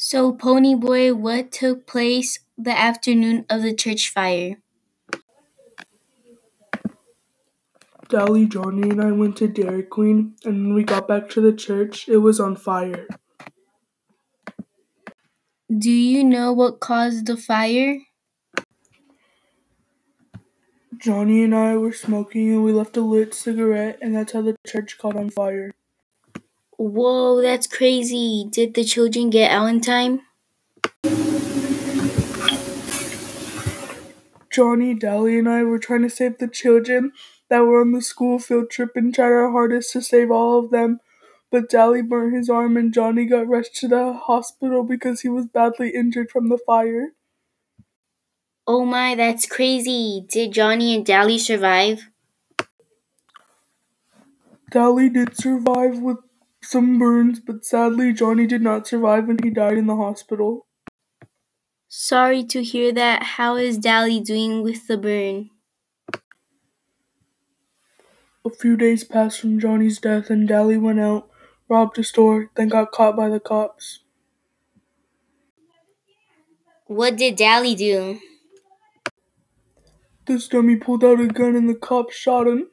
So, Ponyboy, what took place the afternoon of the church fire? Dally, Johnny, and I went to Dairy Queen, and when we got back to the church, it was on fire. Do you know what caused the fire? Johnny and I were smoking, and we left a lit cigarette, and that's how the church caught on fire. Whoa, that's crazy. Did the children get out in time? Johnny, Dally, and I were trying to save the children that were on the school field trip and tried our hardest to save all of them. But Dally burnt his arm and Johnny got rushed to the hospital because he was badly injured from the fire. Oh my, that's crazy. Did Johnny and Dally survive? Dally did survive with some burns, but sadly Johnny did not survive and he died in the hospital. Sorry to hear that. How is Dally doing with the burn? A few days passed from Johnny's death and Dally went out, robbed a store, then got caught by the cops. What did Dally do? This dummy pulled out a gun and the cops shot him.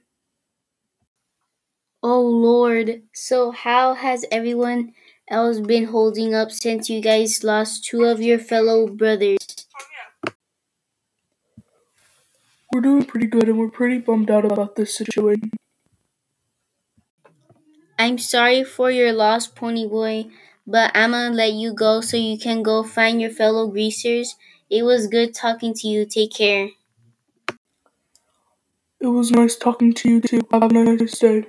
Oh Lord. So, how has everyone else been holding up since you guys lost two of your fellow brothers? We're doing pretty good and we're pretty bummed out about this situation. I'm sorry for your loss, Ponyboy, but I'm gonna let you go so you can go find your fellow greasers. It was good talking to you. Take care. It was nice talking to you too. Have a nice day.